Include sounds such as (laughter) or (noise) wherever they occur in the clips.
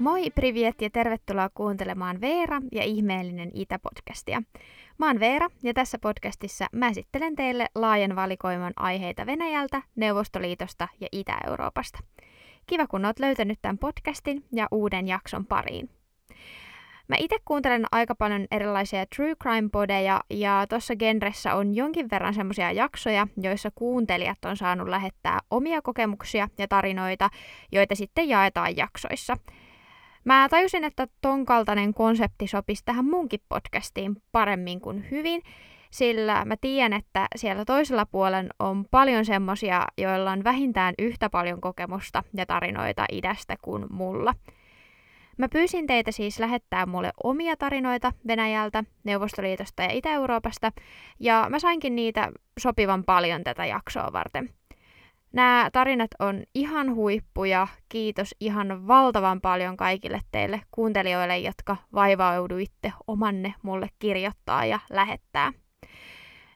Moi Priviet ja tervetuloa kuuntelemaan Veera ja ihmeellinen Itä-podcastia. Mä oon Veera ja tässä podcastissa mä esittelen teille laajan valikoiman aiheita Venäjältä, Neuvostoliitosta ja Itä-Euroopasta. Kiva kun oot löytänyt tämän podcastin ja uuden jakson pariin. Mä itse kuuntelen aika paljon erilaisia true crime-podeja ja tuossa genressä on jonkin verran semmoisia jaksoja, joissa kuuntelijat on saanut lähettää omia kokemuksia ja tarinoita, joita sitten jaetaan jaksoissa – Mä tajusin, että ton kaltainen konsepti sopisi tähän munkin podcastiin paremmin kuin hyvin, sillä mä tiedän, että siellä toisella puolen on paljon semmosia, joilla on vähintään yhtä paljon kokemusta ja tarinoita idästä kuin mulla. Mä pyysin teitä siis lähettää mulle omia tarinoita Venäjältä, Neuvostoliitosta ja Itä-Euroopasta, ja mä sainkin niitä sopivan paljon tätä jaksoa varten. Nämä tarinat on ihan huippuja. Kiitos ihan valtavan paljon kaikille teille kuuntelijoille, jotka vaivauduitte omanne mulle kirjoittaa ja lähettää.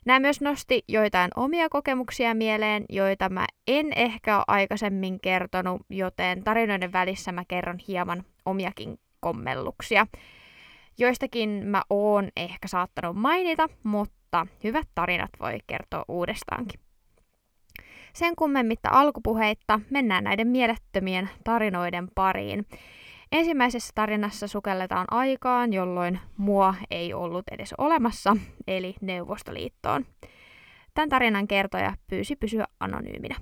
Nämä myös nosti joitain omia kokemuksia mieleen, joita mä en ehkä ole aikaisemmin kertonut, joten tarinoiden välissä mä kerron hieman omiakin kommelluksia. Joistakin mä oon ehkä saattanut mainita, mutta hyvät tarinat voi kertoa uudestaankin. Sen kummemmitta alkupuheitta mennään näiden mielettömien tarinoiden pariin. Ensimmäisessä tarinassa sukelletaan aikaan, jolloin mua ei ollut edes olemassa, eli Neuvostoliittoon. Tämän tarinan kertoja pyysi pysyä anonyyminä.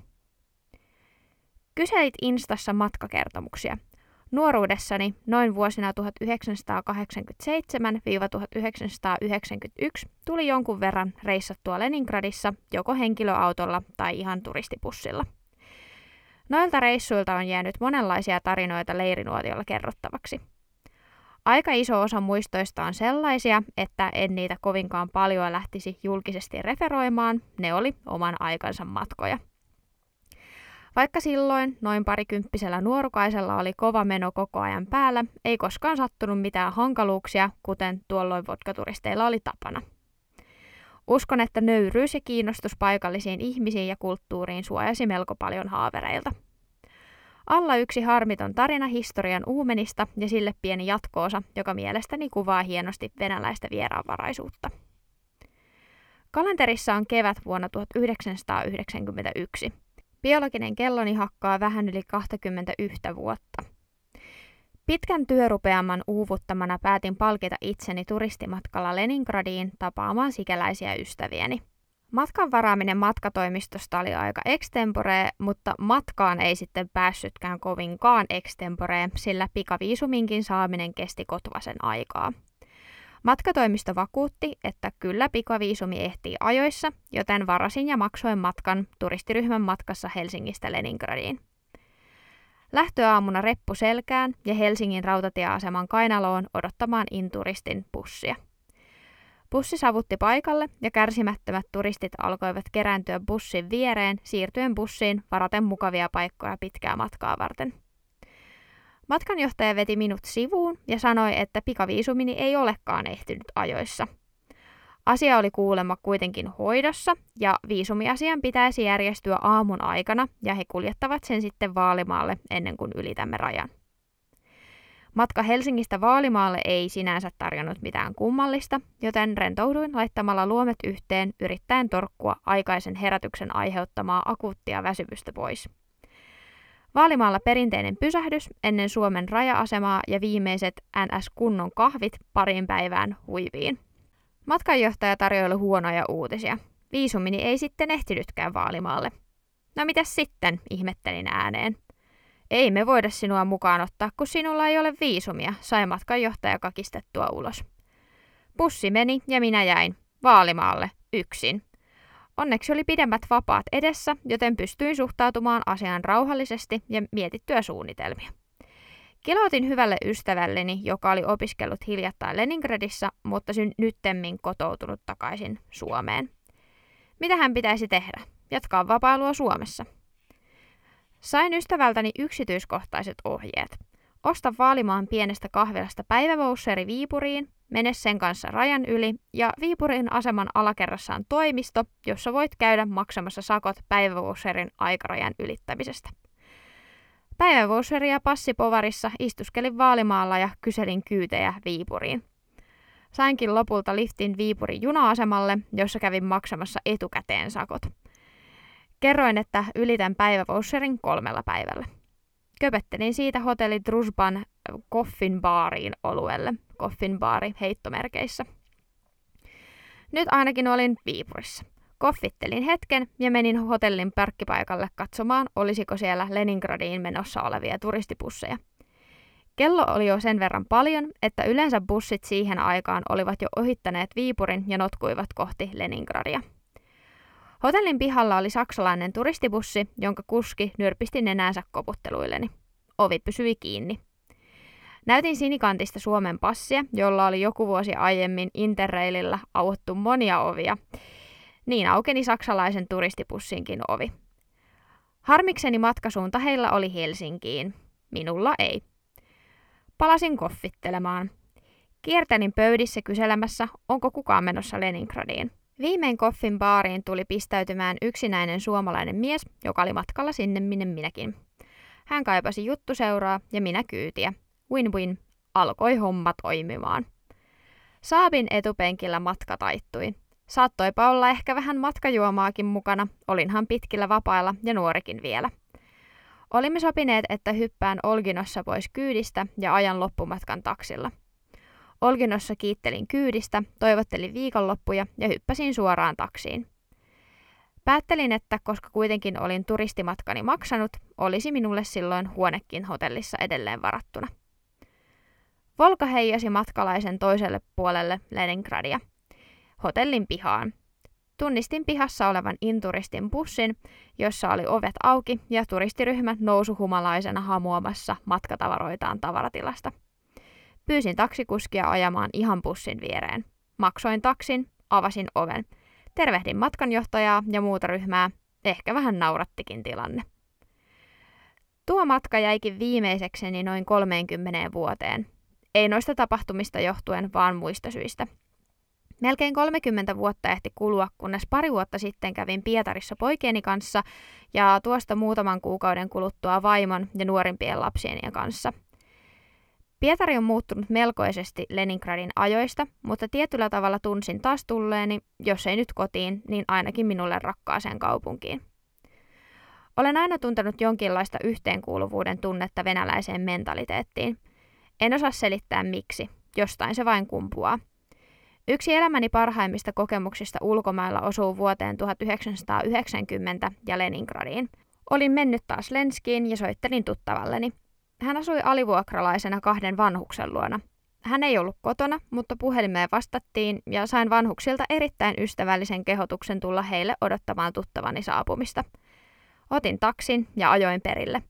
Kyselit Instassa matkakertomuksia. Nuoruudessani, noin vuosina 1987-1991, tuli jonkun verran reissattua Leningradissa joko henkilöautolla tai ihan turistipussilla. Noilta reissuilta on jäänyt monenlaisia tarinoita leirinuotiolla kerrottavaksi. Aika iso osa muistoista on sellaisia, että en niitä kovinkaan paljon lähtisi julkisesti referoimaan, ne oli oman aikansa matkoja – vaikka silloin noin parikymppisellä nuorukaisella oli kova meno koko ajan päällä, ei koskaan sattunut mitään hankaluuksia, kuten tuolloin vodkaturisteilla oli tapana. Uskon, että nöyryys ja kiinnostus paikallisiin ihmisiin ja kulttuuriin suojasi melko paljon haavereilta. Alla yksi harmiton tarina historian uumenista ja sille pieni jatkoosa, joka mielestäni kuvaa hienosti venäläistä vieraanvaraisuutta. Kalenterissa on kevät vuonna 1991. Biologinen kelloni hakkaa vähän yli 21 vuotta. Pitkän työrupeaman uuvuttamana päätin palkita itseni turistimatkalla Leningradiin tapaamaan sikäläisiä ystävieni. Matkan varaaminen matkatoimistosta oli aika extempore, mutta matkaan ei sitten päässytkään kovinkaan extempore, sillä pikaviisuminkin saaminen kesti kotvasen aikaa. Matkatoimisto vakuutti, että kyllä pikaviisumi ehtii ajoissa, joten varasin ja maksoin matkan turistiryhmän matkassa Helsingistä Leningradiin. Lähtöaamuna reppu selkään ja Helsingin rautatieaseman kainaloon odottamaan inturistin bussia. Bussi savutti paikalle ja kärsimättömät turistit alkoivat kerääntyä bussin viereen siirtyen bussiin varaten mukavia paikkoja pitkää matkaa varten. Matkanjohtaja veti minut sivuun ja sanoi, että pikaviisumini ei olekaan ehtinyt ajoissa. Asia oli kuulemma kuitenkin hoidossa ja viisumiasian pitäisi järjestyä aamun aikana ja he kuljettavat sen sitten Vaalimaalle ennen kuin ylitämme rajan. Matka Helsingistä Vaalimaalle ei sinänsä tarjonnut mitään kummallista, joten rentouduin laittamalla luomet yhteen yrittäen torkkua aikaisen herätyksen aiheuttamaa akuuttia väsyvystä pois. Vaalimaalla perinteinen pysähdys ennen Suomen raja-asemaa ja viimeiset NS-kunnon kahvit parin päivään huiviin. Matkanjohtaja tarjoili huonoja uutisia. Viisumini ei sitten ehtinytkään Vaalimaalle. No mitäs sitten, ihmettelin ääneen. Ei me voida sinua mukaan ottaa, kun sinulla ei ole viisumia, sai matkanjohtaja kakistettua ulos. Pussi meni ja minä jäin. Vaalimaalle, yksin. Onneksi oli pidemmät vapaat edessä, joten pystyin suhtautumaan asiaan rauhallisesti ja mietittyä suunnitelmia. Kilotin hyvälle ystävälleni, joka oli opiskellut hiljattain Leningradissa, mutta syn nyttemmin kotoutunut takaisin Suomeen. Mitä hän pitäisi tehdä? Jatkaa vapailua Suomessa. Sain ystävältäni yksityiskohtaiset ohjeet. Osta Vaalimaan pienestä kahvilasta päivävousseri Viipuriin, mene sen kanssa rajan yli ja Viipurin aseman alakerrassa on toimisto, jossa voit käydä maksamassa sakot päivävuosserin aikarajan ylittämisestä. Päivävoucheria passipovarissa istuskelin Vaalimaalla ja kyselin kyytejä Viipuriin. Sainkin lopulta liftin Viipurin juna-asemalle, jossa kävin maksamassa etukäteen sakot. Kerroin, että ylitän päivävoucherin kolmella päivällä. Köpettelin siitä hotelli Drusban Coffin baariin oluelle, Coffin baari heittomerkeissä. Nyt ainakin olin Viipurissa. Koffittelin hetken ja menin hotellin parkkipaikalle katsomaan, olisiko siellä Leningradiin menossa olevia turistipusseja. Kello oli jo sen verran paljon, että yleensä bussit siihen aikaan olivat jo ohittaneet Viipurin ja notkuivat kohti Leningradia. Hotellin pihalla oli saksalainen turistibussi, jonka kuski nyrpisti nenänsä koputteluilleni. Ovi pysyi kiinni. Näytin sinikantista Suomen passia, jolla oli joku vuosi aiemmin Interraililla auottu monia ovia. Niin aukeni saksalaisen turistipussinkin ovi. Harmikseni matkasuunta heillä oli Helsinkiin. Minulla ei. Palasin koffittelemaan. Kiertelin pöydissä kyselemässä, onko kukaan menossa Leningradiin. Viimein koffin baariin tuli pistäytymään yksinäinen suomalainen mies, joka oli matkalla sinne minne minäkin. Hän kaipasi juttuseuraa ja minä kyytiä. Win-win. Alkoi homma toimimaan. Saabin etupenkillä matka taittui. Saattoipa olla ehkä vähän matkajuomaakin mukana, olinhan pitkillä vapailla ja nuorikin vielä. Olimme sopineet, että hyppään Olginossa pois kyydistä ja ajan loppumatkan taksilla. Olginossa kiittelin kyydistä, toivottelin viikonloppuja ja hyppäsin suoraan taksiin. Päättelin, että koska kuitenkin olin turistimatkani maksanut, olisi minulle silloin huonekin hotellissa edelleen varattuna. Volka heijasi matkalaisen toiselle puolelle Leningradia, hotellin pihaan. Tunnistin pihassa olevan inturistin bussin, jossa oli ovet auki ja turistiryhmä nousuhumalaisena hamuamassa matkatavaroitaan tavaratilasta. Pyysin taksikuskia ajamaan ihan bussin viereen. Maksoin taksin, avasin oven. Tervehdin matkanjohtajaa ja muuta ryhmää. Ehkä vähän naurattikin tilanne. Tuo matka jäikin viimeisekseni noin 30 vuoteen. Ei noista tapahtumista johtuen, vaan muista syistä – Melkein 30 vuotta ehti kulua, kunnes pari vuotta sitten kävin Pietarissa poikieni kanssa ja tuosta muutaman kuukauden kuluttua vaimon ja nuorimpien lapsieni kanssa. Pietari on muuttunut melkoisesti Leningradin ajoista, mutta tietyllä tavalla tunsin taas tulleeni, jos ei nyt kotiin, niin ainakin minulle rakkaaseen kaupunkiin. Olen aina tuntenut jonkinlaista yhteenkuuluvuuden tunnetta venäläiseen mentaliteettiin. En osaa selittää miksi, jostain se vain kumpuaa – Yksi elämäni parhaimmista kokemuksista ulkomailla osuu vuoteen 1990 ja Leningradiin. Olin mennyt taas Lenskiin ja soittelin tuttavalleni. Hän asui alivuokralaisena kahden vanhuksen luona. Hän ei ollut kotona, mutta puhelimeen vastattiin ja sain vanhuksilta erittäin ystävällisen kehotuksen tulla heille odottamaan tuttavani saapumista. Otin taksin ja ajoin perille.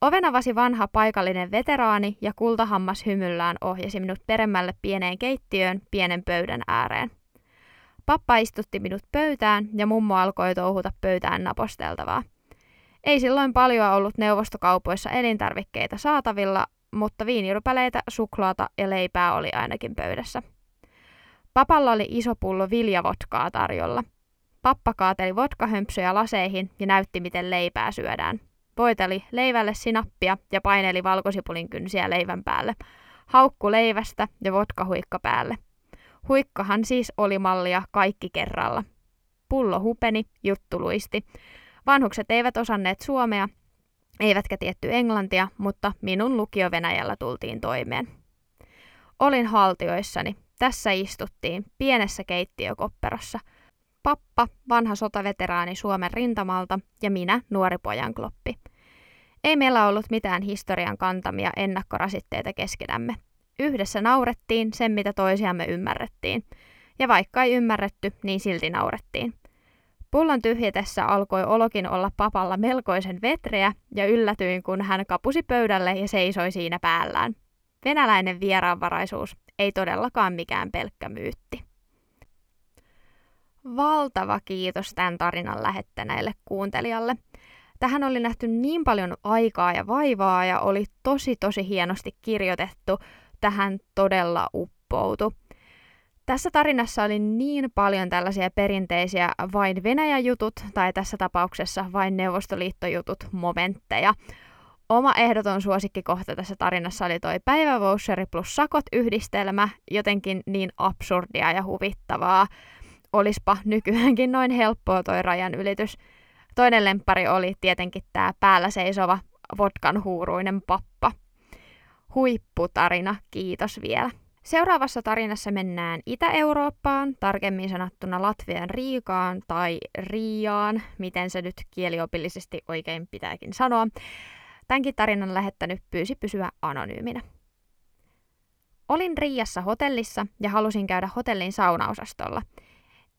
Oven avasi vanha paikallinen veteraani ja kultahammas hymyllään ohjasi minut peremmälle pieneen keittiöön pienen pöydän ääreen. Pappa istutti minut pöytään ja mummo alkoi touhuta pöytään naposteltavaa. Ei silloin paljon ollut neuvostokaupoissa elintarvikkeita saatavilla, mutta viinirypäleitä, suklaata ja leipää oli ainakin pöydässä. Papalla oli iso pullo viljavotkaa tarjolla. Pappa kaateli vodkahömpsyjä laseihin ja näytti, miten leipää syödään – voiteli leivälle sinappia ja paineli valkosipulin kynsiä leivän päälle. Haukku leivästä ja vodkahuikka päälle. Huikkahan siis oli mallia kaikki kerralla. Pullo hupeni, juttu luisti. Vanhukset eivät osanneet suomea, eivätkä tietty englantia, mutta minun lukio Venäjällä tultiin toimeen. Olin haltioissani. Tässä istuttiin, pienessä keittiökopperossa. Pappa, vanha sotaveteraani Suomen rintamalta ja minä, nuori pojan kloppi. Ei meillä ollut mitään historian kantamia ennakkorasitteita keskenämme. Yhdessä naurettiin sen, mitä toisiamme ymmärrettiin. Ja vaikka ei ymmärretty, niin silti naurettiin. Pullon tyhjetessä alkoi olokin olla papalla melkoisen vetreä ja yllätyin, kun hän kapusi pöydälle ja seisoi siinä päällään. Venäläinen vieraanvaraisuus ei todellakaan mikään pelkkä myytti. Valtava kiitos tämän tarinan lähettäneelle kuuntelijalle. Tähän oli nähty niin paljon aikaa ja vaivaa ja oli tosi tosi hienosti kirjoitettu. Tähän todella uppoutu. Tässä tarinassa oli niin paljon tällaisia perinteisiä vain Venäjä-jutut, tai tässä tapauksessa vain Neuvostoliitto-jutut, momentteja. Oma ehdoton suosikkikohta tässä tarinassa oli toi päivävoucheri plus sakot yhdistelmä, jotenkin niin absurdia ja huvittavaa. Olispa nykyäänkin noin helppoa toi rajan ylitys. Toinen lempari oli tietenkin tämä päällä seisova vodkan huuruinen pappa. Huipputarina, kiitos vielä. Seuraavassa tarinassa mennään Itä-Eurooppaan, tarkemmin sanottuna Latvian Riikaan tai Riaan, miten se nyt kieliopillisesti oikein pitääkin sanoa. Tämänkin tarinan lähettänyt pyysi pysyä anonyyminä. Olin Riassa hotellissa ja halusin käydä hotellin saunaosastolla.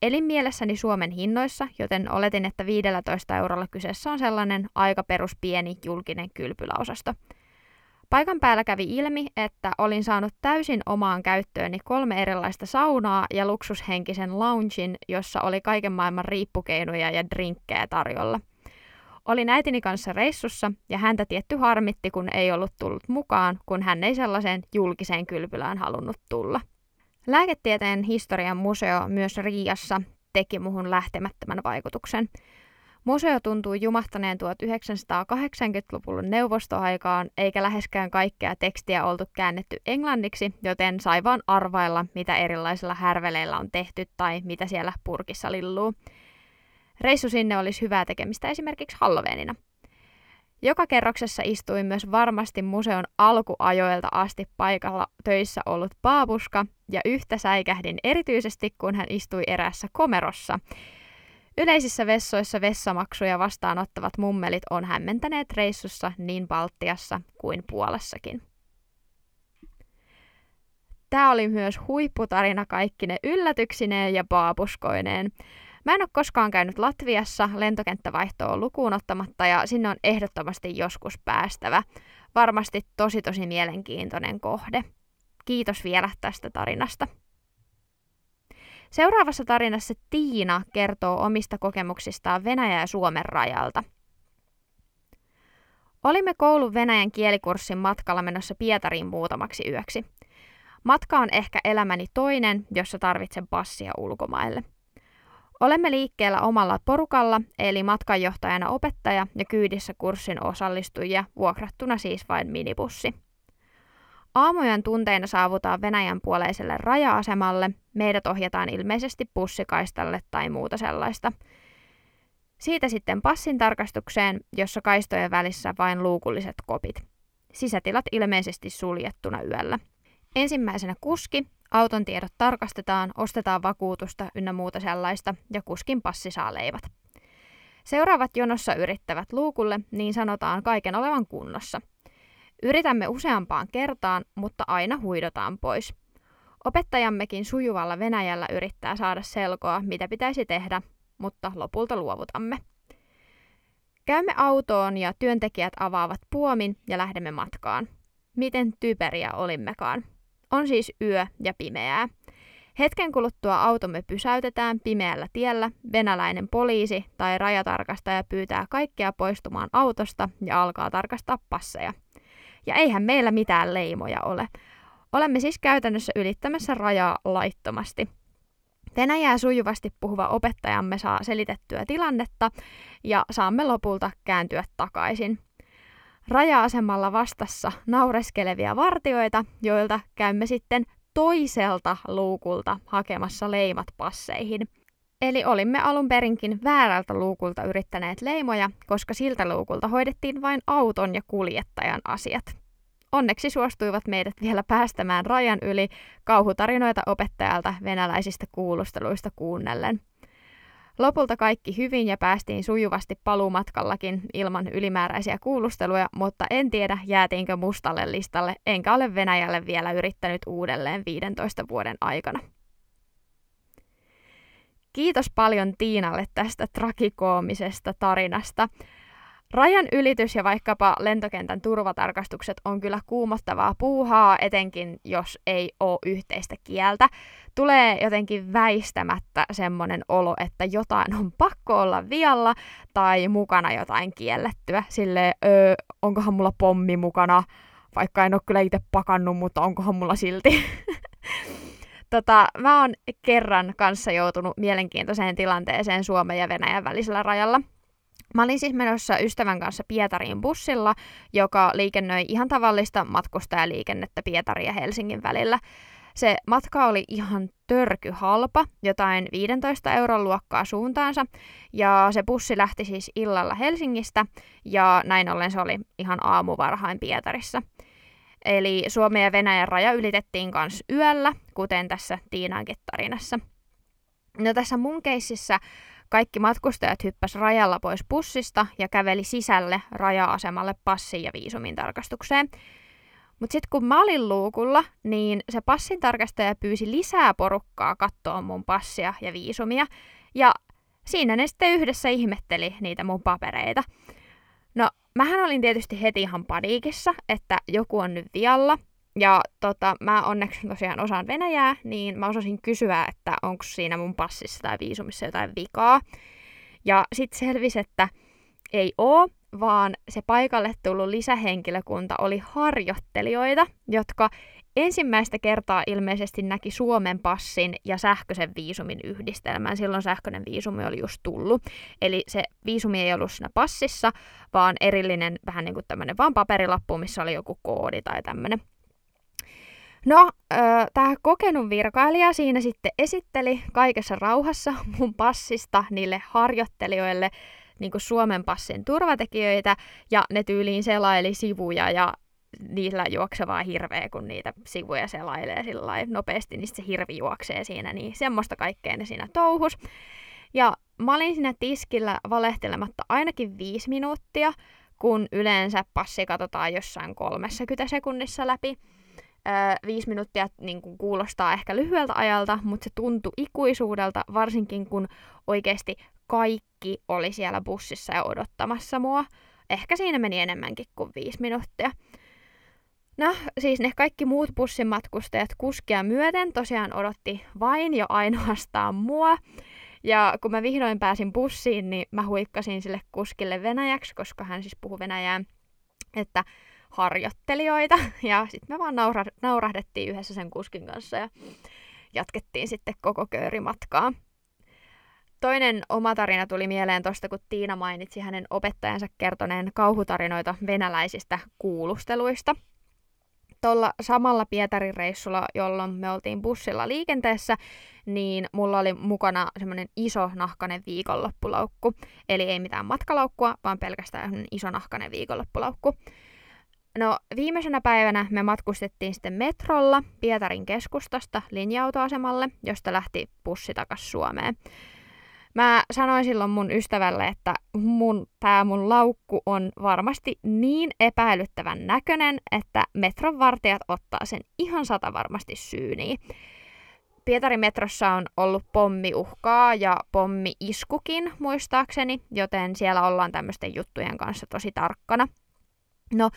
Elin mielessäni Suomen hinnoissa, joten oletin, että 15 eurolla kyseessä on sellainen aika peruspieni julkinen kylpyläosasto – Paikan päällä kävi ilmi, että olin saanut täysin omaan käyttööni kolme erilaista saunaa ja luksushenkisen loungein, jossa oli kaiken maailman riippukeinoja ja drinkkejä tarjolla. Olin äitini kanssa reissussa ja häntä tietty harmitti, kun ei ollut tullut mukaan, kun hän ei sellaiseen julkiseen kylpylään halunnut tulla. Lääketieteen historian museo myös Riassa teki muhun lähtemättömän vaikutuksen – Museo tuntuu jumahtaneen 1980-luvulla neuvostoaikaan, eikä läheskään kaikkea tekstiä oltu käännetty englanniksi, joten sai vaan arvailla, mitä erilaisilla härveleillä on tehty tai mitä siellä purkissa lilluu. Reissu sinne olisi hyvää tekemistä esimerkiksi Halloweenina. Joka kerroksessa istui myös varmasti museon alkuajoilta asti paikalla töissä ollut paapuska, ja yhtä säikähdin erityisesti, kun hän istui erässä komerossa – Yleisissä vessoissa vessamaksuja vastaanottavat mummelit on hämmentäneet reissussa niin Baltiassa kuin Puolassakin. Tämä oli myös huipputarina kaikkine yllätyksineen ja paapuskoineen. Mä en ole koskaan käynyt Latviassa lentokenttävaihtoa lukuun ottamatta ja sinne on ehdottomasti joskus päästävä. Varmasti tosi tosi mielenkiintoinen kohde. Kiitos vielä tästä tarinasta. Seuraavassa tarinassa Tiina kertoo omista kokemuksistaan Venäjä ja Suomen rajalta. Olimme koulun Venäjän kielikurssin matkalla menossa Pietariin muutamaksi yöksi. Matka on ehkä elämäni toinen, jossa tarvitsen passia ulkomaille. Olemme liikkeellä omalla porukalla, eli matkanjohtajana opettaja ja kyydissä kurssin osallistujia, vuokrattuna siis vain minibussi. Aamujen tunteina saavutaan Venäjän puoleiselle raja-asemalle. Meidät ohjataan ilmeisesti pussikaistalle tai muuta sellaista. Siitä sitten passin tarkastukseen, jossa kaistojen välissä vain luukulliset kopit. Sisätilat ilmeisesti suljettuna yöllä. Ensimmäisenä kuski, auton tiedot tarkastetaan, ostetaan vakuutusta ynnä muuta sellaista ja kuskin passi saa leivät. Seuraavat jonossa yrittävät luukulle, niin sanotaan kaiken olevan kunnossa – Yritämme useampaan kertaan, mutta aina huidotaan pois. Opettajammekin sujuvalla Venäjällä yrittää saada selkoa, mitä pitäisi tehdä, mutta lopulta luovutamme. Käymme autoon ja työntekijät avaavat puomin ja lähdemme matkaan. Miten typeriä olimmekaan. On siis yö ja pimeää. Hetken kuluttua automme pysäytetään pimeällä tiellä, venäläinen poliisi tai rajatarkastaja pyytää kaikkea poistumaan autosta ja alkaa tarkastaa passeja. Ja eihän meillä mitään leimoja ole. Olemme siis käytännössä ylittämässä rajaa laittomasti. Venäjää sujuvasti puhuva opettajamme saa selitettyä tilannetta ja saamme lopulta kääntyä takaisin. Raja-asemalla vastassa naureskelevia vartioita, joilta käymme sitten toiselta luukulta hakemassa leimat passeihin. Eli olimme alun perinkin väärältä luukulta yrittäneet leimoja, koska siltä luukulta hoidettiin vain auton ja kuljettajan asiat. Onneksi suostuivat meidät vielä päästämään rajan yli kauhutarinoita opettajalta venäläisistä kuulusteluista kuunnellen. Lopulta kaikki hyvin ja päästiin sujuvasti paluumatkallakin ilman ylimääräisiä kuulusteluja, mutta en tiedä jäätiinkö mustalle listalle, enkä ole Venäjälle vielä yrittänyt uudelleen 15 vuoden aikana. Kiitos paljon Tiinalle tästä trakikoomisesta tarinasta. Rajan ylitys ja vaikkapa lentokentän turvatarkastukset on kyllä kuumottavaa puuhaa, etenkin jos ei ole yhteistä kieltä. Tulee jotenkin väistämättä semmoinen olo, että jotain on pakko olla vialla tai mukana jotain kiellettyä. Sille öö, onkohan mulla pommi mukana, vaikka en ole kyllä itse pakannut, mutta onkohan mulla silti. (laughs) tota, mä oon kerran kanssa joutunut mielenkiintoiseen tilanteeseen Suomen ja Venäjän välisellä rajalla – Mä olin siis menossa ystävän kanssa Pietariin bussilla, joka liikennöi ihan tavallista matkustajaliikennettä Pietarin ja Helsingin välillä. Se matka oli ihan törkyhalpa, jotain 15 euron luokkaa suuntaansa, ja se bussi lähti siis illalla Helsingistä, ja näin ollen se oli ihan aamuvarhain Pietarissa. Eli Suomen ja Venäjän raja ylitettiin myös yöllä, kuten tässä Tiinankin tarinassa. No tässä mun keississä kaikki matkustajat hyppäs rajalla pois bussista ja käveli sisälle raja-asemalle passin ja viisumin tarkastukseen. Mutta sitten kun mä olin luukulla, niin se passin tarkastaja pyysi lisää porukkaa katsoa mun passia ja viisumia. Ja siinä ne sitten yhdessä ihmetteli niitä mun papereita. Mähän olin tietysti heti ihan paniikissa, että joku on nyt vialla. Ja tota, mä onneksi tosiaan osaan Venäjää, niin mä osasin kysyä, että onko siinä mun passissa tai viisumissa jotain vikaa. Ja sitten selvisi, että ei oo, vaan se paikalle tullut lisähenkilökunta oli harjoittelijoita, jotka ensimmäistä kertaa ilmeisesti näki Suomen passin ja sähköisen viisumin yhdistelmän. Silloin sähköinen viisumi oli just tullut. Eli se viisumi ei ollut siinä passissa, vaan erillinen vähän niin kuin tämmöinen vaan paperilappu, missä oli joku koodi tai tämmöinen. No, tämä kokenut virkailija siinä sitten esitteli kaikessa rauhassa mun passista niille harjoittelijoille niin kuin Suomen passin turvatekijöitä, ja ne tyyliin selaili sivuja, ja niillä juoksevaa hirveä, kun niitä sivuja selailee sillä nopeasti, niin se hirvi juoksee siinä, niin semmoista kaikkea ne siinä touhus. Ja mä olin siinä tiskillä valehtelematta ainakin viisi minuuttia, kun yleensä passi katsotaan jossain 30 sekunnissa läpi. Öö, viisi minuuttia niin kuin kuulostaa ehkä lyhyeltä ajalta, mutta se tuntui ikuisuudelta, varsinkin kun oikeasti kaikki oli siellä bussissa ja odottamassa mua. Ehkä siinä meni enemmänkin kuin viisi minuuttia. No, siis ne kaikki muut bussimatkustajat kuskia myöten tosiaan odotti vain jo ainoastaan mua. Ja kun mä vihdoin pääsin bussiin, niin mä huikkasin sille kuskille venäjäksi, koska hän siis puhuu venäjää, että harjoittelijoita. (laughs) Ja sitten me vaan naura- naurahdettiin yhdessä sen kuskin kanssa ja jatkettiin sitten koko köörimatkaa. Toinen oma tarina tuli mieleen tuosta, kun Tiina mainitsi hänen opettajansa kertoneen kauhutarinoita venäläisistä kuulusteluista. Tuolla samalla Pietarin reissulla, jolloin me oltiin bussilla liikenteessä, niin mulla oli mukana semmoinen iso nahkainen viikonloppulaukku. Eli ei mitään matkalaukkua, vaan pelkästään iso nahkainen viikonloppulaukku. No viimeisenä päivänä me matkustettiin sitten metrolla Pietarin keskustasta linja-autoasemalle, josta lähti bussi takas Suomeen. Mä sanoin silloin mun ystävälle, että mun, tää mun laukku on varmasti niin epäilyttävän näköinen, että metron vartijat ottaa sen ihan sata varmasti syyniin. Pietarin metrossa on ollut pommiuhkaa ja pommi-iskukin muistaakseni, joten siellä ollaan tämmöisten juttujen kanssa tosi tarkkana. No,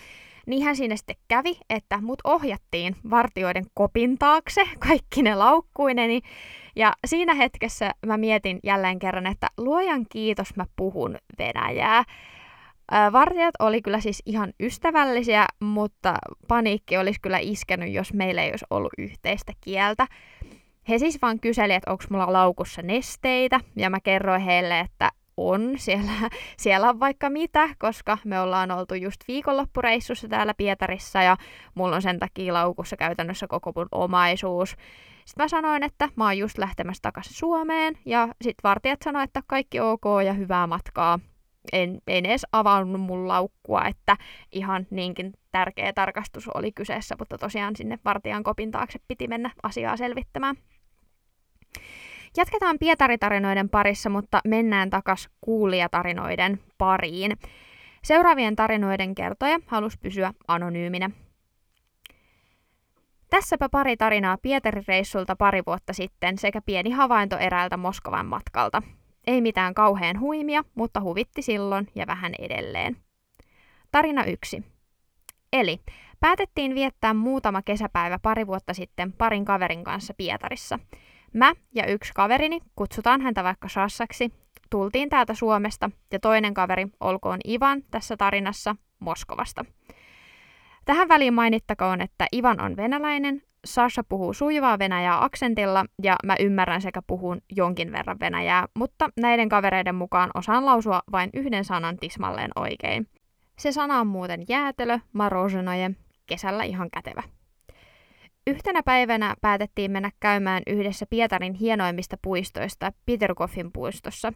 niinhän siinä sitten kävi, että mut ohjattiin vartioiden kopin taakse, kaikki ne laukkuineni, ja siinä hetkessä mä mietin jälleen kerran, että luojan kiitos mä puhun venäjää. Vartijat oli kyllä siis ihan ystävällisiä, mutta paniikki olisi kyllä iskenyt, jos meillä ei olisi ollut yhteistä kieltä. He siis vaan kyseli, että onko mulla laukussa nesteitä, ja mä kerroin heille, että on. Siellä, (laughs) siellä on vaikka mitä, koska me ollaan oltu just viikonloppureissussa täällä Pietarissa, ja mulla on sen takia laukussa käytännössä koko mun omaisuus. Sitten mä sanoin, että mä oon just lähtemässä takaisin Suomeen, ja sitten vartijat sanoi, että kaikki ok ja hyvää matkaa. En, en edes avannut mun laukkua, että ihan niinkin tärkeä tarkastus oli kyseessä, mutta tosiaan sinne vartijan kopin taakse piti mennä asiaa selvittämään. Jatketaan Pietaritarinoiden parissa, mutta mennään takas kuulijatarinoiden pariin. Seuraavien tarinoiden kertoja halusi pysyä anonyyminä. Tässäpä pari tarinaa Pietari-reissulta pari vuotta sitten sekä pieni havainto eräältä Moskovan matkalta. Ei mitään kauhean huimia, mutta huvitti silloin ja vähän edelleen. Tarina 1. Eli päätettiin viettää muutama kesäpäivä pari vuotta sitten parin kaverin kanssa Pietarissa. Mä ja yksi kaverini, kutsutaan häntä vaikka Sassaksi, tultiin täältä Suomesta ja toinen kaveri, olkoon Ivan tässä tarinassa, Moskovasta – Tähän väliin mainittakoon, että Ivan on venäläinen, Sasha puhuu sujuvaa venäjää aksentilla ja mä ymmärrän sekä puhun jonkin verran venäjää, mutta näiden kavereiden mukaan osaan lausua vain yhden sanan tismalleen oikein. Se sana on muuten jäätelö, marozhenoje, kesällä ihan kätevä. Yhtenä päivänä päätettiin mennä käymään yhdessä Pietarin hienoimmista puistoista, Peterkoffin puistossa.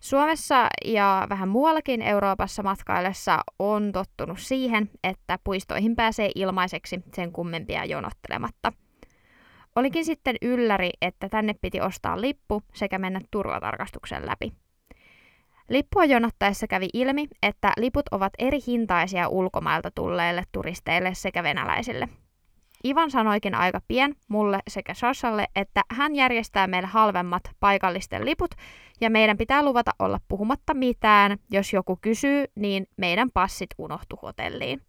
Suomessa ja vähän muuallakin Euroopassa matkaillessa on tottunut siihen, että puistoihin pääsee ilmaiseksi sen kummempia jonottelematta. Olikin sitten ylläri, että tänne piti ostaa lippu sekä mennä turvatarkastuksen läpi. Lippua jonottaessa kävi ilmi, että liput ovat eri hintaisia ulkomailta tulleille turisteille sekä venäläisille – Ivan sanoikin aika pien mulle sekä Sashalle, että hän järjestää meille halvemmat paikallisten liput ja meidän pitää luvata olla puhumatta mitään. Jos joku kysyy, niin meidän passit unohtu hotelliin.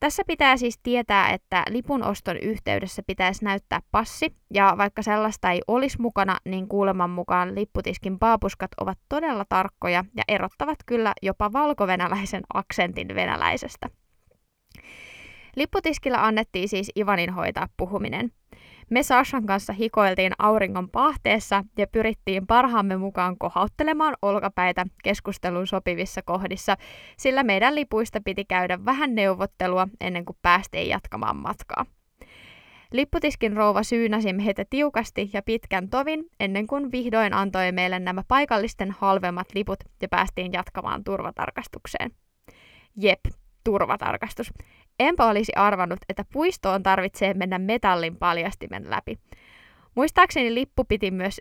Tässä pitää siis tietää, että lipun oston yhteydessä pitäisi näyttää passi, ja vaikka sellaista ei olisi mukana, niin kuuleman mukaan lipputiskin paapuskat ovat todella tarkkoja ja erottavat kyllä jopa valkovenäläisen aksentin venäläisestä. Lipputiskillä annettiin siis Ivanin hoitaa puhuminen. Me Sashan kanssa hikoiltiin auringon pahteessa ja pyrittiin parhaamme mukaan kohauttelemaan olkapäitä keskustelun sopivissa kohdissa, sillä meidän lipuista piti käydä vähän neuvottelua ennen kuin päästiin jatkamaan matkaa. Lipputiskin rouva syynäsi meitä tiukasti ja pitkän tovin ennen kuin vihdoin antoi meille nämä paikallisten halvemmat liput ja päästiin jatkamaan turvatarkastukseen. Jep, turvatarkastus. Enpä olisi arvannut, että puistoon tarvitsee mennä metallin paljastimen läpi. Muistaakseni lippu piti myös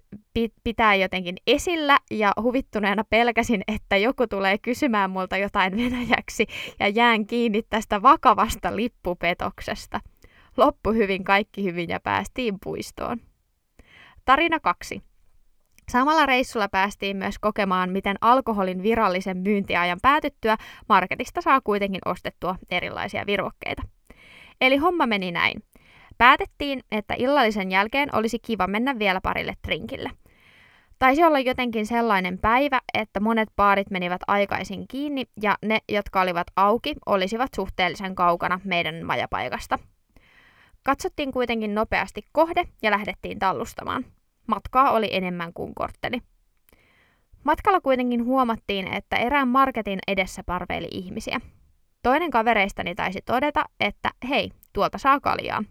pitää jotenkin esillä ja huvittuneena pelkäsin, että joku tulee kysymään multa jotain venäjäksi ja jään kiinni tästä vakavasta lippupetoksesta. Loppu hyvin, kaikki hyvin ja päästiin puistoon. Tarina kaksi. Samalla reissulla päästiin myös kokemaan, miten alkoholin virallisen myyntiajan päätyttyä marketista saa kuitenkin ostettua erilaisia virvokkeita. Eli homma meni näin. Päätettiin, että illallisen jälkeen olisi kiva mennä vielä parille trinkille. Taisi olla jotenkin sellainen päivä, että monet baarit menivät aikaisin kiinni ja ne, jotka olivat auki, olisivat suhteellisen kaukana meidän majapaikasta. Katsottiin kuitenkin nopeasti kohde ja lähdettiin tallustamaan. Matkaa oli enemmän kuin kortteli. Matkalla kuitenkin huomattiin, että erään marketin edessä parveili ihmisiä. Toinen kavereistani taisi todeta, että hei, tuolta saa kaljaa.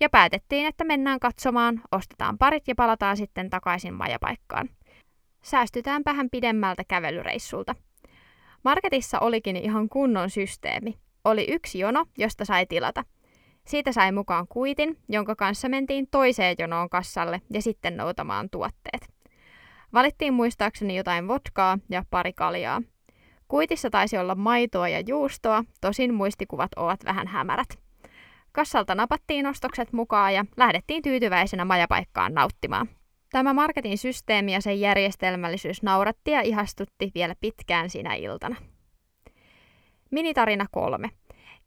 Ja päätettiin, että mennään katsomaan, ostetaan parit ja palataan sitten takaisin majapaikkaan. Säästytään vähän pidemmältä kävelyreissulta. Marketissa olikin ihan kunnon systeemi. Oli yksi jono, josta sai tilata – siitä sai mukaan kuitin, jonka kanssa mentiin toiseen jonoon kassalle ja sitten noutamaan tuotteet. Valittiin muistaakseni jotain vodkaa ja pari kaljaa. Kuitissa taisi olla maitoa ja juustoa, tosin muistikuvat ovat vähän hämärät. Kassalta napattiin ostokset mukaan ja lähdettiin tyytyväisenä majapaikkaan nauttimaan. Tämä marketin systeemi ja sen järjestelmällisyys nauratti ja ihastutti vielä pitkään sinä iltana. Minitarina kolme.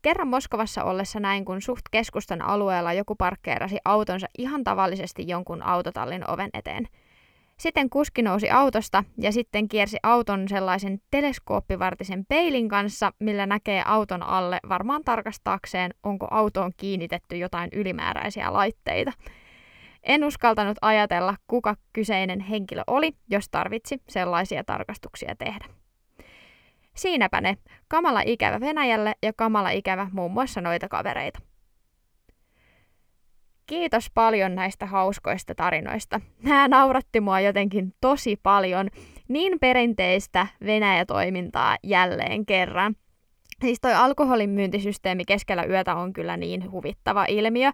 Kerran Moskovassa ollessa näin, kun suht keskustan alueella joku parkkeerasi autonsa ihan tavallisesti jonkun autotallin oven eteen. Sitten kuski nousi autosta ja sitten kiersi auton sellaisen teleskooppivartisen peilin kanssa, millä näkee auton alle varmaan tarkastaakseen, onko autoon kiinnitetty jotain ylimääräisiä laitteita. En uskaltanut ajatella, kuka kyseinen henkilö oli, jos tarvitsi sellaisia tarkastuksia tehdä. Siinäpä ne. Kamala ikävä Venäjälle ja kamala ikävä muun muassa noita kavereita. Kiitos paljon näistä hauskoista tarinoista. Nämä nauratti mua jotenkin tosi paljon. Niin perinteistä Venäjä-toimintaa jälleen kerran. Siis toi alkoholin myyntisysteemi keskellä yötä on kyllä niin huvittava ilmiö.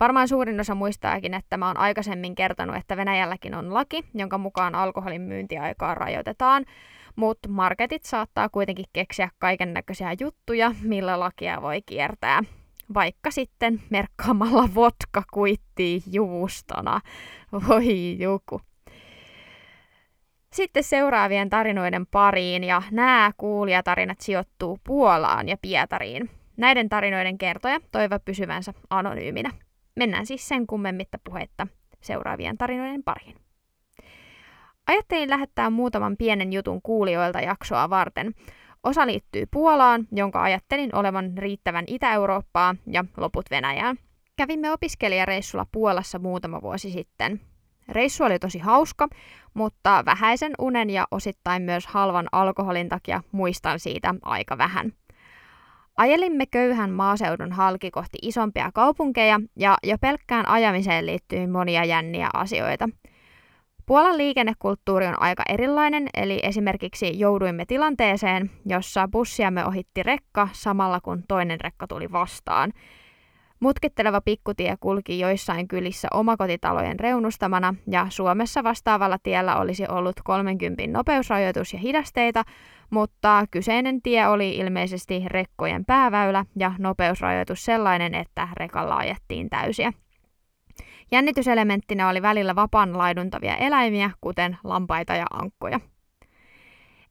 Varmaan suurin osa muistaakin, että mä oon aikaisemmin kertonut, että Venäjälläkin on laki, jonka mukaan alkoholin myyntiaikaa rajoitetaan mutta marketit saattaa kuitenkin keksiä kaiken näköisiä juttuja, millä lakia voi kiertää. Vaikka sitten merkkaamalla vodka kuittiin juustona. Voi joku. Sitten seuraavien tarinoiden pariin, ja nämä kuulijatarinat sijoittuu Puolaan ja Pietariin. Näiden tarinoiden kertoja toivat pysyvänsä anonyyminä. Mennään siis sen kummemmitta puhetta seuraavien tarinoiden pariin. Ajattelin lähettää muutaman pienen jutun kuulijoilta jaksoa varten. Osa liittyy Puolaan, jonka ajattelin olevan riittävän Itä-Eurooppaa ja loput Venäjään. Kävimme opiskelijareissulla Puolassa muutama vuosi sitten. Reissu oli tosi hauska, mutta vähäisen unen ja osittain myös halvan alkoholin takia muistan siitä aika vähän. Ajelimme köyhän maaseudun halki kohti isompia kaupunkeja ja jo pelkkään ajamiseen liittyy monia jänniä asioita. Puolan liikennekulttuuri on aika erilainen, eli esimerkiksi jouduimme tilanteeseen, jossa bussiamme ohitti rekka samalla kun toinen rekka tuli vastaan – Mutkitteleva pikkutie kulki joissain kylissä omakotitalojen reunustamana ja Suomessa vastaavalla tiellä olisi ollut 30 nopeusrajoitus ja hidasteita, mutta kyseinen tie oli ilmeisesti rekkojen pääväylä ja nopeusrajoitus sellainen, että rekalla ajettiin täysiä. Jännityselementtinä oli välillä vapaan laiduntavia eläimiä, kuten lampaita ja ankkoja.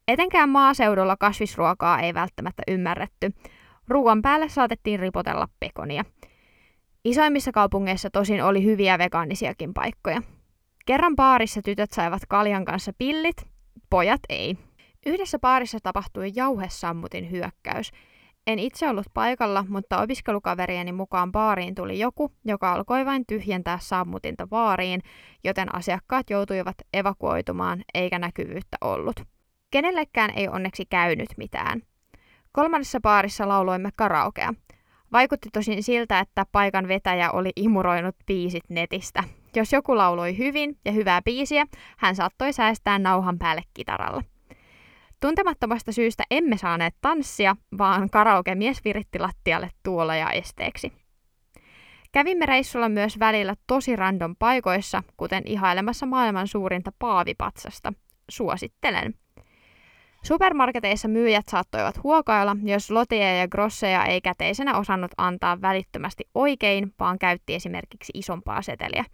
Etenkään maaseudulla kasvisruokaa ei välttämättä ymmärretty. Ruoan päälle saatettiin ripotella pekonia – Isoimmissa kaupungeissa tosin oli hyviä vegaanisiakin paikkoja. Kerran baarissa tytöt saivat kaljan kanssa pillit, pojat ei. Yhdessä baarissa tapahtui jauhesammutin hyökkäys. En itse ollut paikalla, mutta opiskelukaverieni mukaan baariin tuli joku, joka alkoi vain tyhjentää sammutinta baariin, joten asiakkaat joutuivat evakuoitumaan eikä näkyvyyttä ollut. Kenellekään ei onneksi käynyt mitään. Kolmannessa baarissa lauloimme karaokea. Vaikutti tosin siltä, että paikan vetäjä oli imuroinut biisit netistä. Jos joku lauloi hyvin ja hyvää biisiä, hän saattoi säästää nauhan päälle kitaralla. Tuntemattomasta syystä emme saaneet tanssia, vaan karaoke-mies viritti lattialle tuolla ja esteeksi. Kävimme reissulla myös välillä tosi random paikoissa, kuten ihailemassa maailman suurinta paavipatsasta. Suosittelen. Supermarketeissa myyjät saattoivat huokailla, jos loteja ja grosseja ei käteisenä osannut antaa välittömästi oikein, vaan käytti esimerkiksi isompaa seteliä.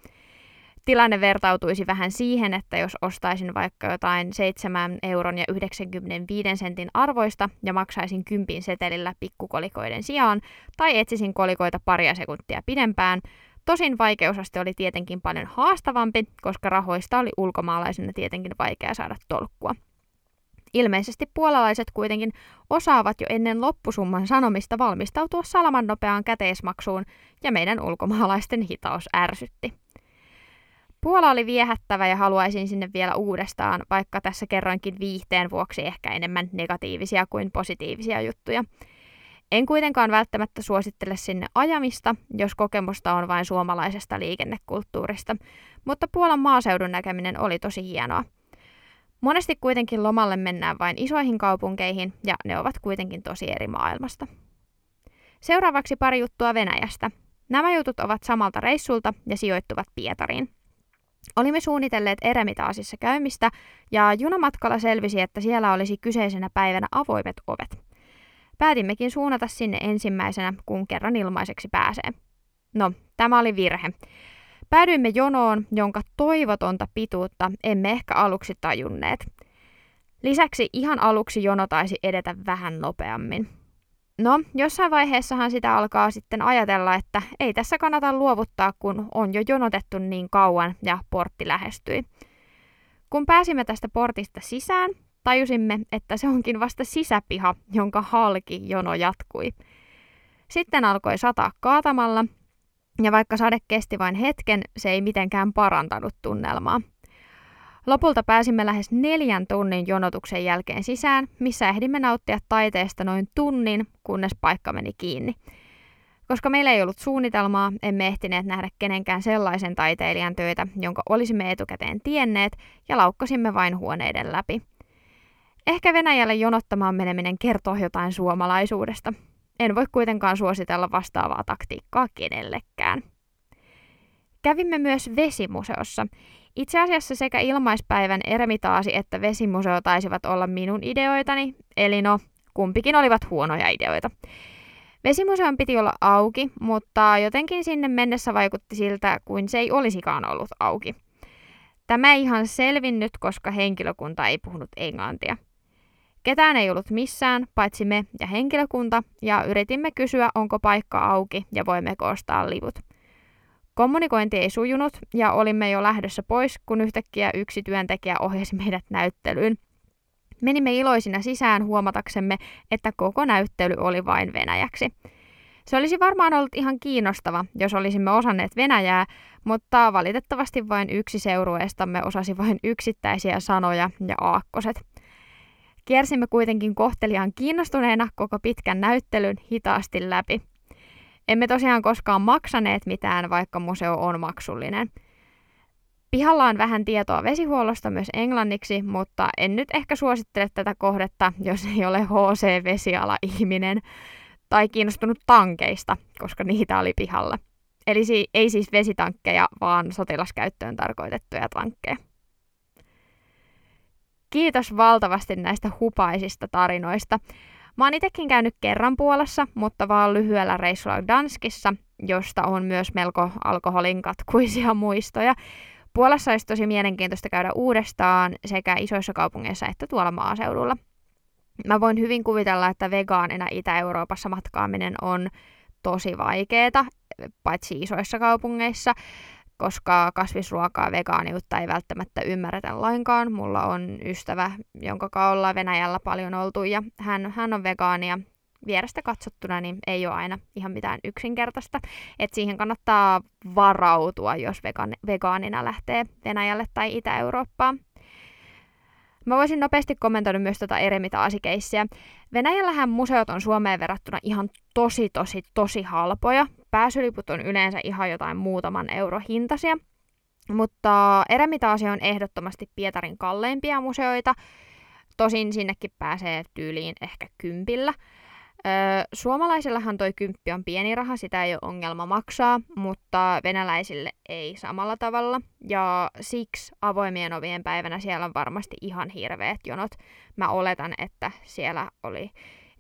Tilanne vertautuisi vähän siihen, että jos ostaisin vaikka jotain 7 euron ja 95 sentin arvoista ja maksaisin kympin setelillä pikkukolikoiden sijaan, tai etsisin kolikoita paria sekuntia pidempään, Tosin vaikeusaste oli tietenkin paljon haastavampi, koska rahoista oli ulkomaalaisena tietenkin vaikea saada tolkkua. Ilmeisesti puolalaiset kuitenkin osaavat jo ennen loppusumman sanomista valmistautua salaman nopeaan käteismaksuun, ja meidän ulkomaalaisten hitaus ärsytti. Puola oli viehättävä ja haluaisin sinne vielä uudestaan, vaikka tässä kerroinkin viihteen vuoksi ehkä enemmän negatiivisia kuin positiivisia juttuja. En kuitenkaan välttämättä suosittele sinne ajamista, jos kokemusta on vain suomalaisesta liikennekulttuurista, mutta Puolan maaseudun näkeminen oli tosi hienoa – Monesti kuitenkin lomalle mennään vain isoihin kaupunkeihin ja ne ovat kuitenkin tosi eri maailmasta. Seuraavaksi pari juttua Venäjästä. Nämä jutut ovat samalta reissulta ja sijoittuvat Pietariin. Olimme suunnitelleet Eremitaasissa käymistä ja junamatkalla selvisi, että siellä olisi kyseisenä päivänä avoimet ovet. Päätimmekin suunnata sinne ensimmäisenä, kun kerran ilmaiseksi pääsee. No, tämä oli virhe. Päädyimme jonoon, jonka toivotonta pituutta emme ehkä aluksi tajunneet. Lisäksi ihan aluksi jono taisi edetä vähän nopeammin. No, jossain vaiheessahan sitä alkaa sitten ajatella, että ei tässä kannata luovuttaa, kun on jo jonotettu niin kauan ja portti lähestyi. Kun pääsimme tästä portista sisään, tajusimme, että se onkin vasta sisäpiha, jonka halki jono jatkui. Sitten alkoi sataa kaatamalla ja vaikka sade kesti vain hetken, se ei mitenkään parantanut tunnelmaa. Lopulta pääsimme lähes neljän tunnin jonotuksen jälkeen sisään, missä ehdimme nauttia taiteesta noin tunnin, kunnes paikka meni kiinni. Koska meillä ei ollut suunnitelmaa, emme ehtineet nähdä kenenkään sellaisen taiteilijan töitä, jonka olisimme etukäteen tienneet, ja laukkasimme vain huoneiden läpi. Ehkä Venäjälle jonottamaan meneminen kertoo jotain suomalaisuudesta. En voi kuitenkaan suositella vastaavaa taktiikkaa kenellekään. Kävimme myös vesimuseossa. Itse asiassa sekä ilmaispäivän eremitaasi että vesimuseo taisivat olla minun ideoitani, eli no, kumpikin olivat huonoja ideoita. Vesimuseon piti olla auki, mutta jotenkin sinne mennessä vaikutti siltä, kuin se ei olisikaan ollut auki. Tämä ei ihan selvinnyt, koska henkilökunta ei puhunut englantia. Ketään ei ollut missään, paitsi me ja henkilökunta, ja yritimme kysyä, onko paikka auki ja voimme ostaa livut. Kommunikointi ei sujunut ja olimme jo lähdössä pois, kun yhtäkkiä yksi työntekijä ohjasi meidät näyttelyyn. Menimme iloisina sisään huomataksemme, että koko näyttely oli vain venäjäksi. Se olisi varmaan ollut ihan kiinnostava, jos olisimme osanneet Venäjää, mutta valitettavasti vain yksi seurueestamme osasi vain yksittäisiä sanoja ja aakkoset. Kiersimme kuitenkin kohteliaan kiinnostuneena koko pitkän näyttelyn hitaasti läpi. Emme tosiaan koskaan maksaneet mitään, vaikka museo on maksullinen. Pihalla on vähän tietoa vesihuollosta myös englanniksi, mutta en nyt ehkä suosittele tätä kohdetta, jos ei ole HC-vesiala-ihminen tai kiinnostunut tankeista, koska niitä oli pihalla. Eli ei siis vesitankkeja, vaan sotilaskäyttöön tarkoitettuja tankkeja. Kiitos valtavasti näistä hupaisista tarinoista. Mä oon itekin käynyt kerran Puolassa, mutta vaan lyhyellä reissulla Danskissa, josta on myös melko alkoholin katkuisia muistoja. Puolassa olisi tosi mielenkiintoista käydä uudestaan sekä isoissa kaupungeissa että tuolla maaseudulla. Mä voin hyvin kuvitella, että vegaanina Itä-Euroopassa matkaaminen on tosi vaikeaa, paitsi isoissa kaupungeissa, koska kasvisruokaa vegaaniutta ei välttämättä ymmärretä lainkaan. Mulla on ystävä, jonka kanssa ollaan Venäjällä paljon oltu ja hän, hän on vegaania. Vierestä katsottuna niin ei ole aina ihan mitään yksinkertaista. Et siihen kannattaa varautua, jos vegaanina lähtee Venäjälle tai Itä-Eurooppaan. Mä voisin nopeasti kommentoida myös tätä tota eremitaasi-keissiä. Venäjällähän museot on Suomeen verrattuna ihan tosi, tosi, tosi halpoja. Pääsyliput on yleensä ihan jotain muutaman euro hintaisia. Mutta Eremitaasi on ehdottomasti Pietarin kalleimpia museoita. Tosin sinnekin pääsee tyyliin ehkä kympillä. Öö, suomalaisillahan toi kymppi on pieni raha, sitä ei ole ongelma maksaa, mutta venäläisille ei samalla tavalla. Ja siksi avoimien ovien päivänä siellä on varmasti ihan hirveät jonot. Mä oletan, että siellä oli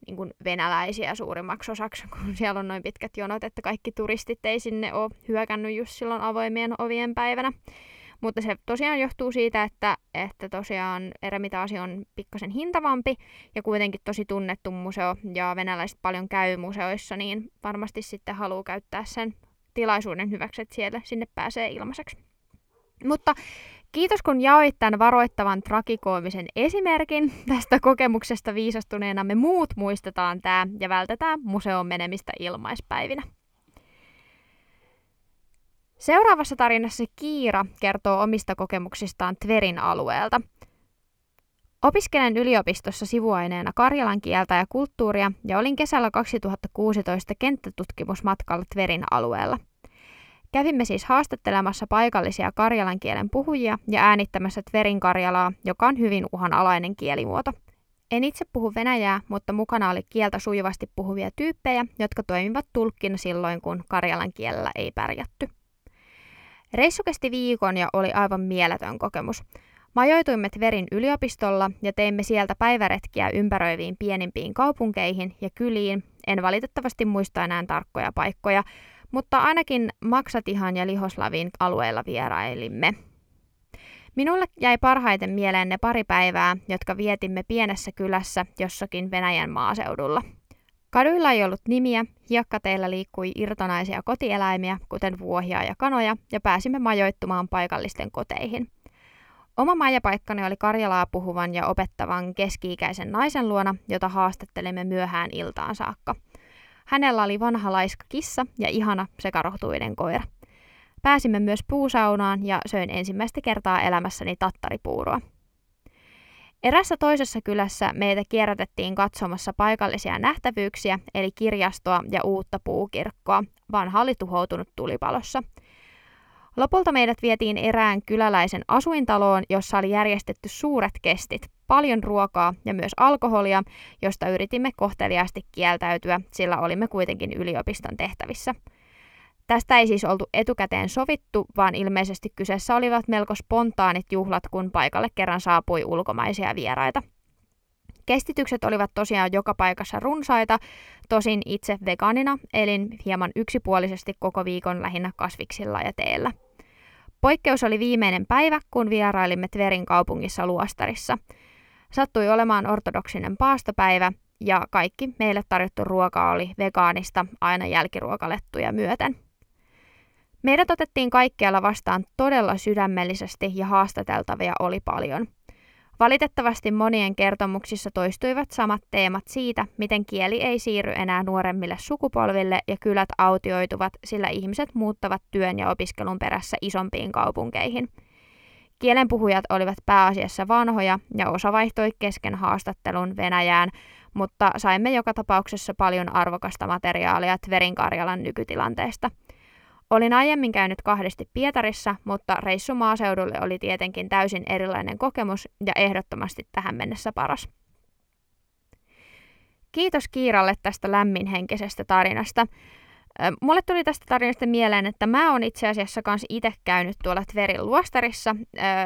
niin kuin venäläisiä suurimmaksi osaksi, (laughs) kun siellä on noin pitkät jonot, että kaikki turistit ei sinne ole hyökännyt just silloin avoimien ovien päivänä. Mutta se tosiaan johtuu siitä, että, että tosiaan Eremitaasi on pikkasen hintavampi ja kuitenkin tosi tunnettu museo ja venäläiset paljon käy museoissa, niin varmasti sitten haluaa käyttää sen tilaisuuden hyväksi, että siellä sinne pääsee ilmaiseksi. Mutta kiitos kun jaoit tämän varoittavan trakikoomisen esimerkin. Tästä kokemuksesta viisastuneena me muut muistetaan tämä ja vältetään museon menemistä ilmaispäivinä. Seuraavassa tarinassa Kiira kertoo omista kokemuksistaan Tverin alueelta. Opiskelen yliopistossa sivuaineena karjalan kieltä ja kulttuuria ja olin kesällä 2016 kenttätutkimusmatkalla Tverin alueella. Kävimme siis haastattelemassa paikallisia karjalan kielen puhujia ja äänittämässä Tverin karjalaa, joka on hyvin uhanalainen kielimuoto. En itse puhu venäjää, mutta mukana oli kieltä sujuvasti puhuvia tyyppejä, jotka toimivat tulkkina silloin, kun karjalan kielellä ei pärjätty. Reissu kesti viikon ja oli aivan mieletön kokemus. Majoituimme Tverin yliopistolla ja teimme sieltä päiväretkiä ympäröiviin pienimpiin kaupunkeihin ja kyliin. En valitettavasti muista enää tarkkoja paikkoja, mutta ainakin Maksatihan ja Lihoslavin alueella vierailimme. Minulle jäi parhaiten mieleen ne pari päivää, jotka vietimme pienessä kylässä jossakin Venäjän maaseudulla – Kaduilla ei ollut nimiä, hiekkateillä liikkui irtonaisia kotieläimiä, kuten vuohia ja kanoja, ja pääsimme majoittumaan paikallisten koteihin. Oma majapaikkani oli Karjalaa puhuvan ja opettavan keski-ikäisen naisen luona, jota haastattelimme myöhään iltaan saakka. Hänellä oli vanha laiska kissa ja ihana sekarohtuinen koira. Pääsimme myös puusaunaan ja söin ensimmäistä kertaa elämässäni tattaripuuroa. Erässä toisessa kylässä meitä kierrätettiin katsomassa paikallisia nähtävyyksiä, eli kirjastoa ja uutta puukirkkoa. Vanha oli tuhoutunut tulipalossa. Lopulta meidät vietiin erään kyläläisen asuintaloon, jossa oli järjestetty suuret kestit, paljon ruokaa ja myös alkoholia, josta yritimme kohteliaasti kieltäytyä, sillä olimme kuitenkin yliopiston tehtävissä – Tästä ei siis oltu etukäteen sovittu, vaan ilmeisesti kyseessä olivat melko spontaanit juhlat, kun paikalle kerran saapui ulkomaisia vieraita. Kestitykset olivat tosiaan joka paikassa runsaita, tosin itse vegaanina elin hieman yksipuolisesti koko viikon lähinnä kasviksilla ja teellä. Poikkeus oli viimeinen päivä, kun vierailimme Tverin kaupungissa Luostarissa. Sattui olemaan ortodoksinen paastopäivä ja kaikki meille tarjottu ruoka oli vegaanista aina jälkiruokalettuja myöten. Meidät otettiin kaikkialla vastaan todella sydämellisesti ja haastateltavia oli paljon. Valitettavasti monien kertomuksissa toistuivat samat teemat siitä, miten kieli ei siirry enää nuoremmille sukupolville ja kylät autioituvat, sillä ihmiset muuttavat työn ja opiskelun perässä isompiin kaupunkeihin. Kielenpuhujat olivat pääasiassa vanhoja ja osa vaihtoi kesken haastattelun Venäjään, mutta saimme joka tapauksessa paljon arvokasta materiaalia Tverinkarjalan nykytilanteesta – Olin aiemmin käynyt kahdesti Pietarissa, mutta reissu maaseudulle oli tietenkin täysin erilainen kokemus ja ehdottomasti tähän mennessä paras. Kiitos Kiiralle tästä lämminhenkisestä tarinasta. Mulle tuli tästä tarinasta mieleen, että mä oon itse asiassa kans itse käynyt tuolla Tverin luostarissa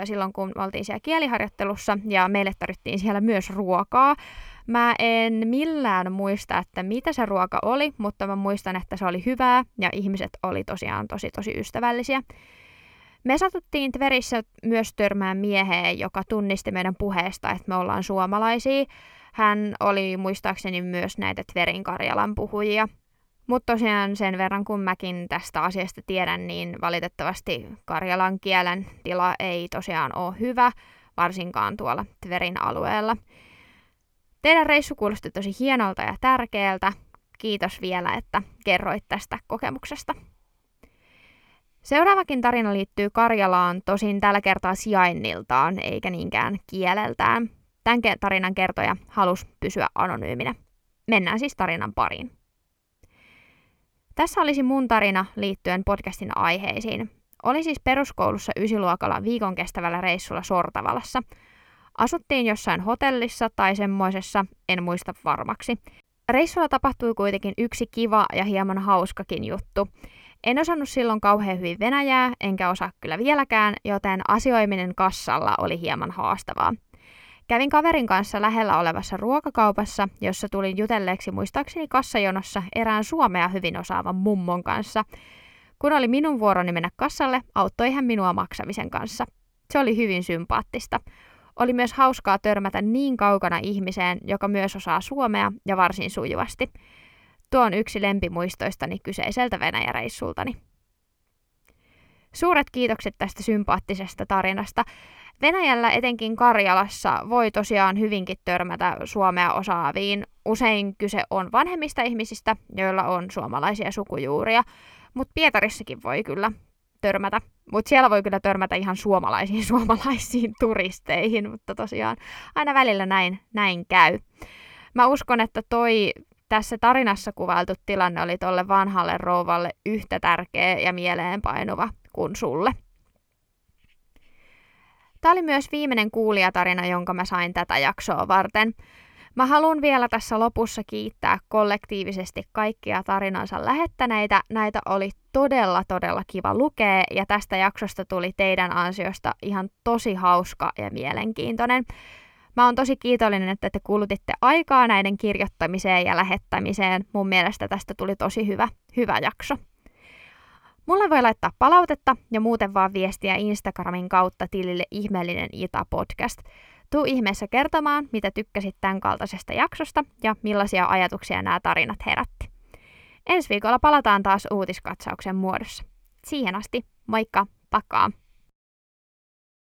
silloin, kun oltiin siellä kieliharjoittelussa ja meille tarvittiin siellä myös ruokaa. Mä en millään muista, että mitä se ruoka oli, mutta mä muistan, että se oli hyvää ja ihmiset oli tosiaan tosi tosi ystävällisiä. Me satuttiin Tverissä myös törmään mieheen, joka tunnisti meidän puheesta, että me ollaan suomalaisia. Hän oli muistaakseni myös näitä Tverin Karjalan puhujia. Mutta tosiaan sen verran kun mäkin tästä asiasta tiedän, niin valitettavasti karjalan kielen tila ei tosiaan ole hyvä, varsinkaan tuolla Tverin alueella. Teidän reissu kuulosti tosi hienolta ja tärkeältä. Kiitos vielä, että kerroit tästä kokemuksesta. Seuraavakin tarina liittyy Karjalaan, tosin tällä kertaa sijainniltaan eikä niinkään kieleltään. Tämän tarinan kertoja halusi pysyä anonyyminä. Mennään siis tarinan pariin. Tässä olisi mun tarina liittyen podcastin aiheisiin. Olin siis peruskoulussa ysiluokalla viikon kestävällä reissulla Sortavalassa – Asuttiin jossain hotellissa tai semmoisessa, en muista varmaksi. Reissulla tapahtui kuitenkin yksi kiva ja hieman hauskakin juttu. En osannut silloin kauhean hyvin Venäjää, enkä osaa kyllä vieläkään, joten asioiminen kassalla oli hieman haastavaa. Kävin kaverin kanssa lähellä olevassa ruokakaupassa, jossa tulin jutelleeksi muistaakseni kassajonossa erään suomea hyvin osaavan mummon kanssa. Kun oli minun vuoroni mennä kassalle, auttoi hän minua maksamisen kanssa. Se oli hyvin sympaattista. Oli myös hauskaa törmätä niin kaukana ihmiseen, joka myös osaa suomea ja varsin sujuvasti. Tuo on yksi lempimuistoistani kyseiseltä Venäjäreissultani. Suuret kiitokset tästä sympaattisesta tarinasta. Venäjällä, etenkin Karjalassa, voi tosiaan hyvinkin törmätä suomea osaaviin. Usein kyse on vanhemmista ihmisistä, joilla on suomalaisia sukujuuria, mutta Pietarissakin voi kyllä törmätä. Mutta siellä voi kyllä törmätä ihan suomalaisiin (laughs) suomalaisiin turisteihin, mutta tosiaan aina välillä näin, näin käy. Mä uskon, että toi tässä tarinassa kuvailtu tilanne oli tolle vanhalle rouvalle yhtä tärkeä ja mieleenpainuva kuin sulle. Tämä oli myös viimeinen kuulijatarina, jonka mä sain tätä jaksoa varten. Mä haluan vielä tässä lopussa kiittää kollektiivisesti kaikkia tarinansa lähettäneitä. Näitä oli todella, todella kiva lukea ja tästä jaksosta tuli teidän ansiosta ihan tosi hauska ja mielenkiintoinen. Mä oon tosi kiitollinen, että te kulutitte aikaa näiden kirjoittamiseen ja lähettämiseen. Mun mielestä tästä tuli tosi hyvä, hyvä jakso. Mulle voi laittaa palautetta ja muuten vaan viestiä Instagramin kautta tilille ihmeellinen Ita podcast. Tuu ihmeessä kertomaan, mitä tykkäsit tämän kaltaisesta jaksosta ja millaisia ajatuksia nämä tarinat herätti. Ensi viikolla palataan taas uutiskatsauksen muodossa. Siihen asti, moikka, pakkaa!